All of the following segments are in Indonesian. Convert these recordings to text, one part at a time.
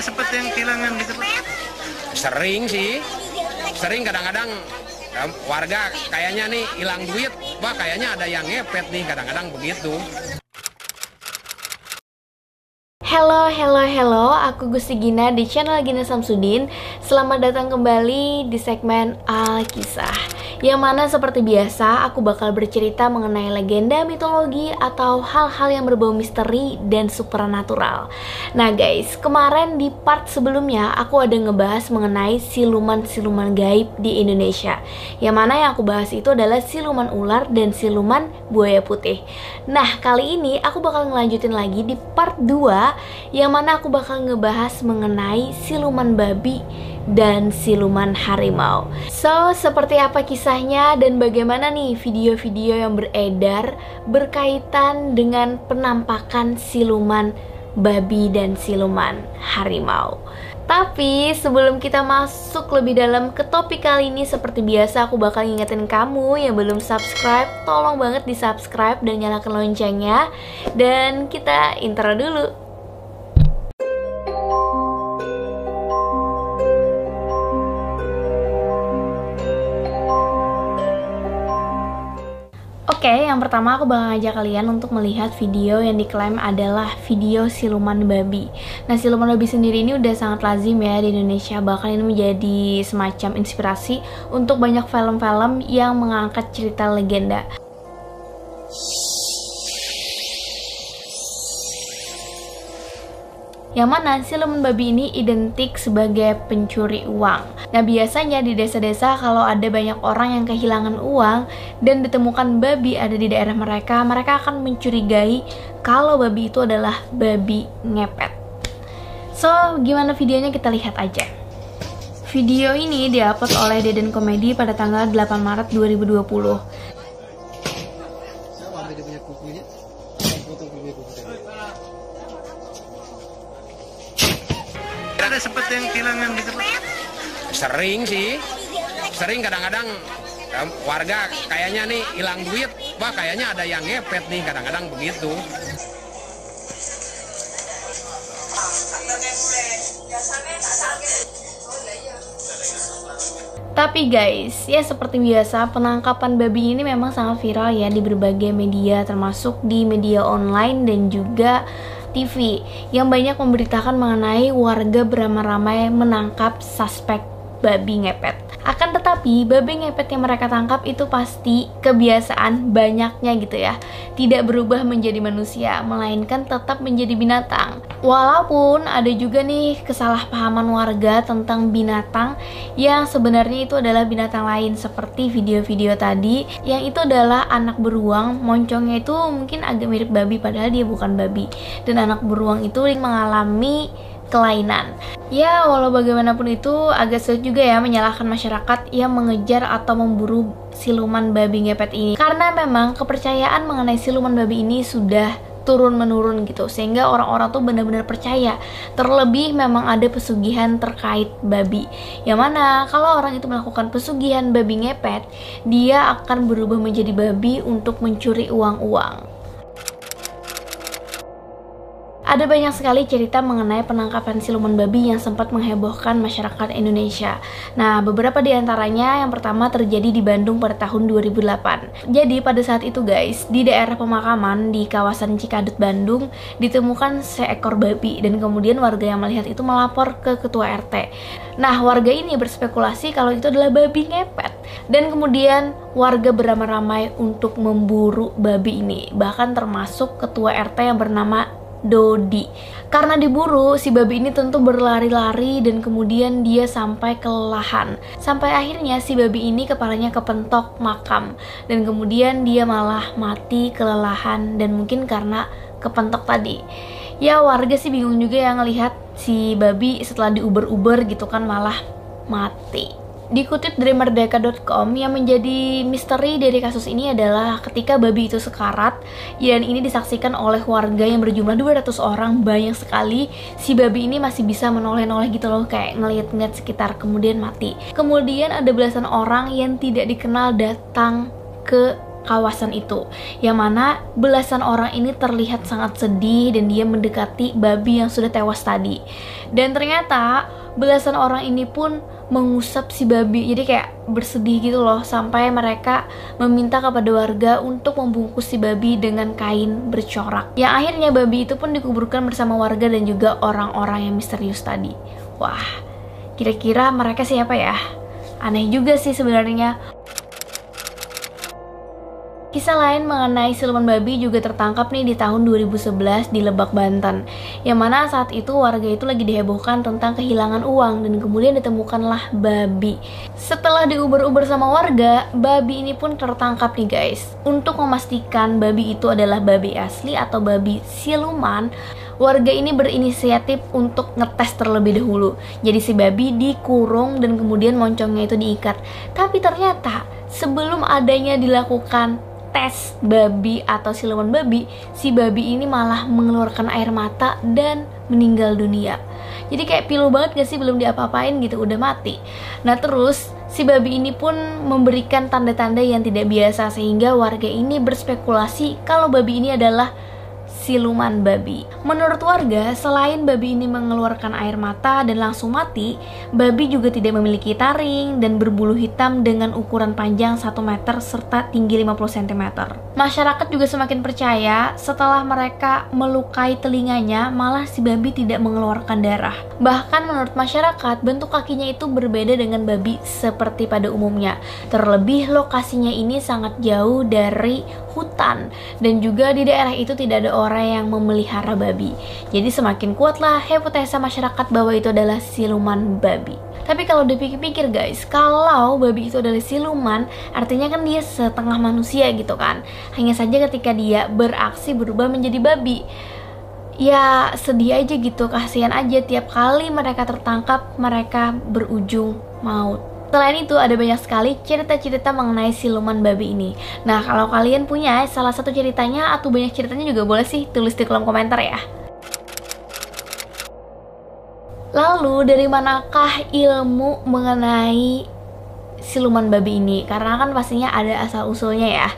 ada seperti yang kehilangan gitu Pak? Sering sih, sering kadang-kadang ya, warga kayaknya nih hilang duit, wah kayaknya ada yang ngepet nih kadang-kadang begitu. Halo, halo, halo, aku Gusti Gina di channel Gina Samsudin. Selamat datang kembali di segmen Alkisah Yang mana seperti biasa, aku bakal bercerita mengenai legenda, mitologi, atau hal-hal yang berbau misteri dan supernatural. Nah guys, kemarin di part sebelumnya aku ada ngebahas mengenai siluman-siluman gaib di Indonesia. Yang mana yang aku bahas itu adalah siluman ular dan siluman buaya putih. Nah, kali ini aku bakal ngelanjutin lagi di part 2 yang mana aku bakal ngebahas mengenai siluman babi dan siluman harimau. So, seperti apa kisahnya dan bagaimana nih video-video yang beredar berkaitan dengan penampakan siluman babi dan siluman harimau. Tapi sebelum kita masuk lebih dalam ke topik kali ini Seperti biasa aku bakal ngingetin kamu yang belum subscribe Tolong banget di subscribe dan nyalakan loncengnya Dan kita intro dulu yang pertama aku bakal ngajak kalian untuk melihat video yang diklaim adalah video siluman babi. Nah, siluman babi sendiri ini udah sangat lazim ya di Indonesia, bahkan ini menjadi semacam inspirasi untuk banyak film-film yang mengangkat cerita legenda. Yang mana siluman babi ini identik sebagai pencuri uang. Nah biasanya di desa-desa kalau ada banyak orang yang kehilangan uang dan ditemukan babi ada di daerah mereka, mereka akan mencurigai kalau babi itu adalah babi ngepet. So gimana videonya kita lihat aja. Video ini diupload oleh Deden Komedi pada tanggal 8 Maret 2020. Ada seperti yang kehilangan gitu Pak? Sering sih, sering kadang-kadang ya, warga kayaknya nih hilang duit, wah kayaknya ada yang ngepet nih kadang-kadang begitu. Tapi guys, ya seperti biasa, penangkapan babi ini memang sangat viral ya di berbagai media, termasuk di media online dan juga TV yang banyak memberitakan mengenai warga beramai-ramai menangkap suspek babi ngepet. Akan tetapi, babi ngepet yang mereka tangkap itu pasti kebiasaan banyaknya gitu ya. Tidak berubah menjadi manusia, melainkan tetap menjadi binatang. Walaupun ada juga nih kesalahpahaman warga tentang binatang yang sebenarnya itu adalah binatang lain seperti video-video tadi yang itu adalah anak beruang, moncongnya itu mungkin agak mirip babi padahal dia bukan babi. Dan anak beruang itu mengalami kelainan. Ya, walau bagaimanapun itu agak sulit juga ya menyalahkan masyarakat yang mengejar atau memburu siluman babi ngepet ini. Karena memang kepercayaan mengenai siluman babi ini sudah turun menurun gitu sehingga orang-orang tuh benar-benar percaya terlebih memang ada pesugihan terkait babi yang mana kalau orang itu melakukan pesugihan babi ngepet dia akan berubah menjadi babi untuk mencuri uang-uang ada banyak sekali cerita mengenai penangkapan siluman babi yang sempat menghebohkan masyarakat Indonesia. Nah, beberapa di antaranya yang pertama terjadi di Bandung pada tahun 2008. Jadi, pada saat itu guys, di daerah pemakaman di kawasan Cikadut, Bandung, ditemukan seekor babi dan kemudian warga yang melihat itu melapor ke ketua RT. Nah, warga ini berspekulasi kalau itu adalah babi ngepet. Dan kemudian warga beramai-ramai untuk memburu babi ini. Bahkan termasuk ketua RT yang bernama Dodi. Karena diburu, si babi ini tentu berlari-lari dan kemudian dia sampai kelelahan. Sampai akhirnya si babi ini kepalanya kepentok makam dan kemudian dia malah mati kelelahan dan mungkin karena kepentok tadi. Ya warga sih bingung juga yang ngelihat si babi setelah diuber-uber gitu kan malah mati. Dikutip dari merdeka.com, yang menjadi misteri dari kasus ini adalah ketika babi itu sekarat, dan ini disaksikan oleh warga yang berjumlah 200 orang, banyak sekali, si babi ini masih bisa menoleh-noleh gitu loh, kayak ngeliat-ngeliat sekitar, kemudian mati. Kemudian ada belasan orang yang tidak dikenal datang ke kawasan itu yang mana belasan orang ini terlihat sangat sedih dan dia mendekati babi yang sudah tewas tadi dan ternyata belasan orang ini pun mengusap si babi. Jadi kayak bersedih gitu loh sampai mereka meminta kepada warga untuk membungkus si babi dengan kain bercorak. Yang akhirnya babi itu pun dikuburkan bersama warga dan juga orang-orang yang misterius tadi. Wah kira-kira mereka siapa ya? Aneh juga sih sebenarnya Kisah lain mengenai siluman babi juga tertangkap nih di tahun 2011 di Lebak, Banten. Yang mana saat itu warga itu lagi dihebohkan tentang kehilangan uang dan kemudian ditemukanlah babi. Setelah diuber-uber sama warga, babi ini pun tertangkap nih guys. Untuk memastikan babi itu adalah babi asli atau babi siluman, warga ini berinisiatif untuk ngetes terlebih dahulu. Jadi si babi dikurung dan kemudian moncongnya itu diikat. Tapi ternyata sebelum adanya dilakukan tes babi atau siluman babi, si babi ini malah mengeluarkan air mata dan meninggal dunia. Jadi kayak pilu banget gak sih belum diapa-apain gitu udah mati. Nah terus si babi ini pun memberikan tanda-tanda yang tidak biasa sehingga warga ini berspekulasi kalau babi ini adalah siluman babi. Menurut warga, selain babi ini mengeluarkan air mata dan langsung mati, babi juga tidak memiliki taring dan berbulu hitam dengan ukuran panjang 1 meter serta tinggi 50 cm. Masyarakat juga semakin percaya setelah mereka melukai telinganya, malah si babi tidak mengeluarkan darah. Bahkan menurut masyarakat, bentuk kakinya itu berbeda dengan babi seperti pada umumnya. Terlebih lokasinya ini sangat jauh dari hutan dan juga di daerah itu tidak ada orang yang memelihara babi. Jadi semakin kuatlah hipotesa masyarakat bahwa itu adalah siluman babi. Tapi kalau dipikir-pikir guys, kalau babi itu adalah siluman, artinya kan dia setengah manusia gitu kan. Hanya saja ketika dia beraksi berubah menjadi babi. Ya sedih aja gitu, kasihan aja tiap kali mereka tertangkap, mereka berujung maut. Selain itu ada banyak sekali cerita-cerita mengenai siluman babi ini Nah kalau kalian punya salah satu ceritanya atau banyak ceritanya juga boleh sih tulis di kolom komentar ya Lalu dari manakah ilmu mengenai siluman babi ini? Karena kan pastinya ada asal usulnya ya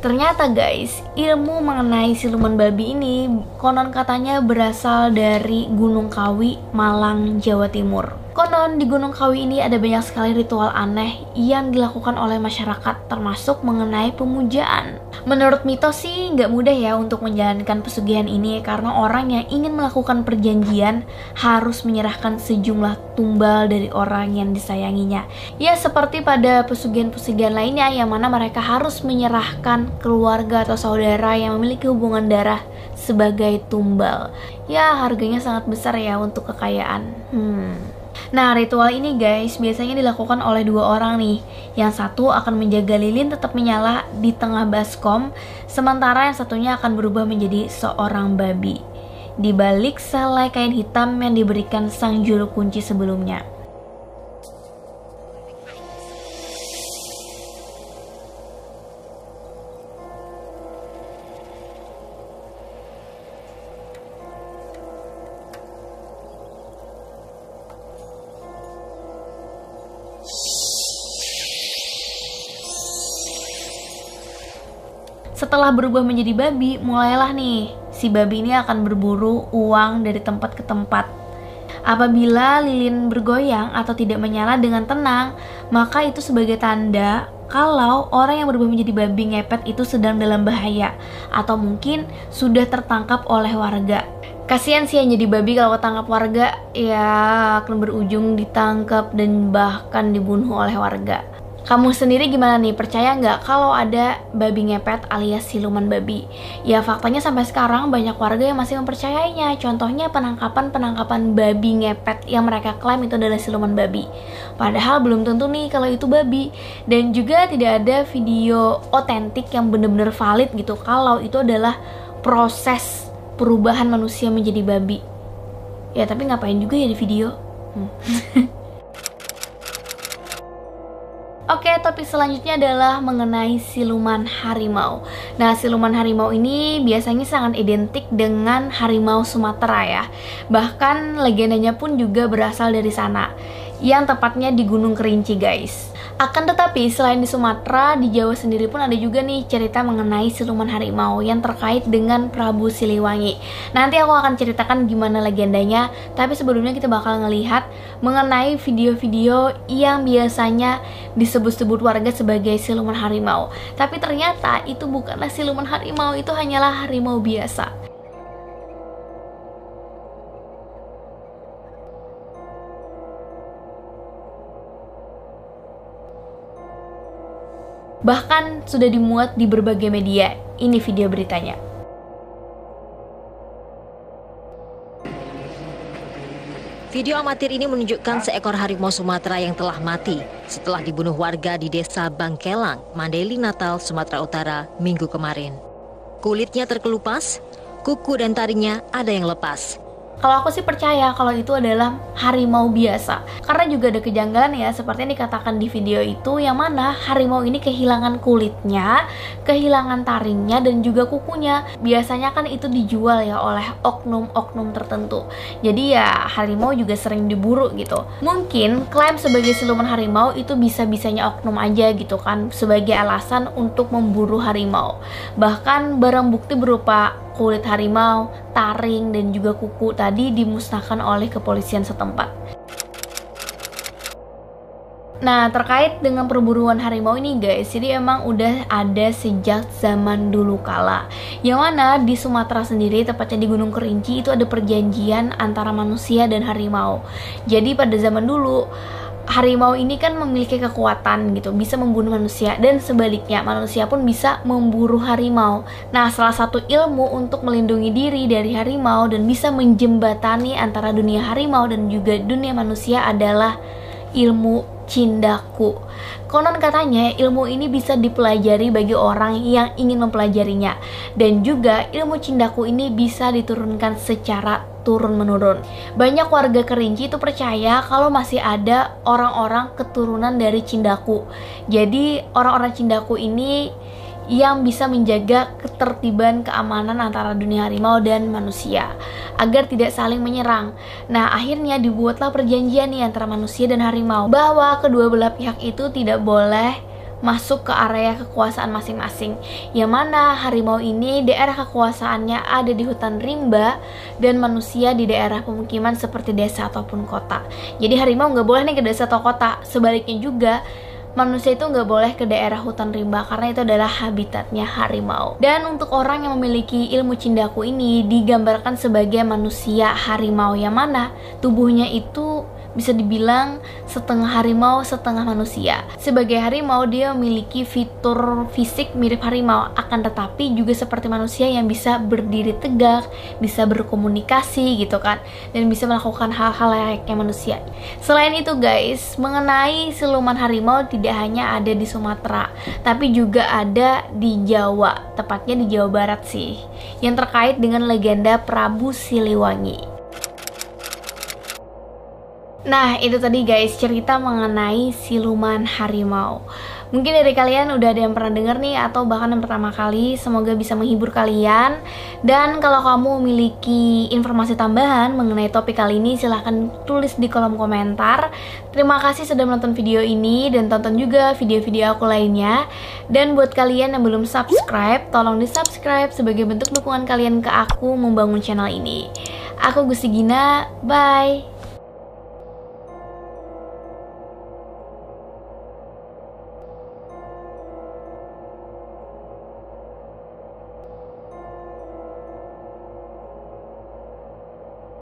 Ternyata guys, ilmu mengenai siluman babi ini konon katanya berasal dari Gunung Kawi, Malang, Jawa Timur. Konon di Gunung Kawi ini ada banyak sekali ritual aneh yang dilakukan oleh masyarakat termasuk mengenai pemujaan. Menurut mitos sih nggak mudah ya untuk menjalankan pesugihan ini karena orang yang ingin melakukan perjanjian harus menyerahkan sejumlah tumbal dari orang yang disayanginya. Ya seperti pada pesugihan-pesugihan lainnya yang mana mereka harus menyerahkan keluarga atau saudara yang memiliki hubungan darah sebagai tumbal. Ya harganya sangat besar ya untuk kekayaan. Hmm. Nah, ritual ini guys biasanya dilakukan oleh dua orang nih. Yang satu akan menjaga lilin tetap menyala di tengah baskom, sementara yang satunya akan berubah menjadi seorang babi. Di balik selai kain hitam yang diberikan sang juru kunci sebelumnya. Setelah berubah menjadi babi, mulailah nih si babi ini akan berburu uang dari tempat ke tempat. Apabila lilin bergoyang atau tidak menyala dengan tenang, maka itu sebagai tanda kalau orang yang berubah menjadi babi ngepet itu sedang dalam bahaya atau mungkin sudah tertangkap oleh warga. Kasihan sih yang jadi babi kalau ketangkap warga ya akan berujung ditangkap dan bahkan dibunuh oleh warga. Kamu sendiri gimana nih? Percaya nggak kalau ada babi ngepet alias siluman babi? Ya faktanya sampai sekarang banyak warga yang masih mempercayainya. Contohnya penangkapan-penangkapan babi ngepet yang mereka klaim itu adalah siluman babi. Padahal belum tentu nih kalau itu babi. Dan juga tidak ada video otentik yang benar-benar valid gitu kalau itu adalah proses perubahan manusia menjadi babi. Ya tapi ngapain juga ya di video? Hmm. Oke, topik selanjutnya adalah mengenai siluman harimau. Nah, siluman harimau ini biasanya sangat identik dengan harimau Sumatera ya. Bahkan legendanya pun juga berasal dari sana. Yang tepatnya di Gunung Kerinci guys. Akan tetapi selain di Sumatera, di Jawa sendiri pun ada juga nih cerita mengenai siluman harimau yang terkait dengan Prabu Siliwangi. Nanti aku akan ceritakan gimana legendanya, tapi sebelumnya kita bakal ngelihat mengenai video-video yang biasanya disebut-sebut warga sebagai siluman harimau. Tapi ternyata itu bukanlah siluman harimau, itu hanyalah harimau biasa. Bahkan sudah dimuat di berbagai media. Ini video beritanya. Video amatir ini menunjukkan seekor harimau Sumatera yang telah mati setelah dibunuh warga di desa Bangkelang, Mandeli Natal, Sumatera Utara, minggu kemarin. Kulitnya terkelupas, kuku dan taringnya ada yang lepas. Kalau aku sih percaya kalau itu adalah harimau biasa. Karena juga ada kejanggalan ya seperti yang dikatakan di video itu yang mana harimau ini kehilangan kulitnya, kehilangan taringnya dan juga kukunya. Biasanya kan itu dijual ya oleh oknum-oknum tertentu. Jadi ya harimau juga sering diburu gitu. Mungkin klaim sebagai siluman harimau itu bisa-bisanya oknum aja gitu kan sebagai alasan untuk memburu harimau. Bahkan barang bukti berupa kulit harimau, taring, dan juga kuku tadi dimusnahkan oleh kepolisian setempat. Nah, terkait dengan perburuan harimau ini guys, jadi emang udah ada sejak zaman dulu kala. Yang mana di Sumatera sendiri, tepatnya di Gunung Kerinci, itu ada perjanjian antara manusia dan harimau. Jadi pada zaman dulu, harimau ini kan memiliki kekuatan gitu, bisa membunuh manusia dan sebaliknya manusia pun bisa memburu harimau. Nah, salah satu ilmu untuk melindungi diri dari harimau dan bisa menjembatani antara dunia harimau dan juga dunia manusia adalah ilmu cindaku. Konon katanya ilmu ini bisa dipelajari bagi orang yang ingin mempelajarinya dan juga ilmu cindaku ini bisa diturunkan secara turun menurun. Banyak warga Kerinci itu percaya kalau masih ada orang-orang keturunan dari Cindaku. Jadi orang-orang Cindaku ini yang bisa menjaga ketertiban keamanan antara dunia harimau dan manusia agar tidak saling menyerang. Nah, akhirnya dibuatlah perjanjian nih antara manusia dan harimau bahwa kedua belah pihak itu tidak boleh masuk ke area kekuasaan masing-masing yang mana harimau ini daerah kekuasaannya ada di hutan rimba dan manusia di daerah pemukiman seperti desa ataupun kota jadi harimau nggak boleh nih ke desa atau kota sebaliknya juga manusia itu nggak boleh ke daerah hutan rimba karena itu adalah habitatnya harimau. Dan untuk orang yang memiliki ilmu cindaku ini digambarkan sebagai manusia harimau yang mana tubuhnya itu bisa dibilang setengah harimau, setengah manusia. Sebagai harimau, dia memiliki fitur fisik mirip harimau, akan tetapi juga seperti manusia yang bisa berdiri tegak, bisa berkomunikasi gitu kan, dan bisa melakukan hal-hal layaknya manusia. Selain itu guys, mengenai siluman harimau tidak hanya ada di Sumatera, tapi juga ada di Jawa, tepatnya di Jawa Barat sih, yang terkait dengan legenda Prabu Siliwangi. Nah, itu tadi guys cerita mengenai siluman harimau. Mungkin dari kalian udah ada yang pernah denger nih atau bahkan yang pertama kali, semoga bisa menghibur kalian. Dan kalau kamu memiliki informasi tambahan mengenai topik kali ini, silahkan tulis di kolom komentar. Terima kasih sudah menonton video ini dan tonton juga video-video aku lainnya. Dan buat kalian yang belum subscribe, tolong di subscribe sebagai bentuk dukungan kalian ke aku membangun channel ini. Aku Gusti Gina, bye!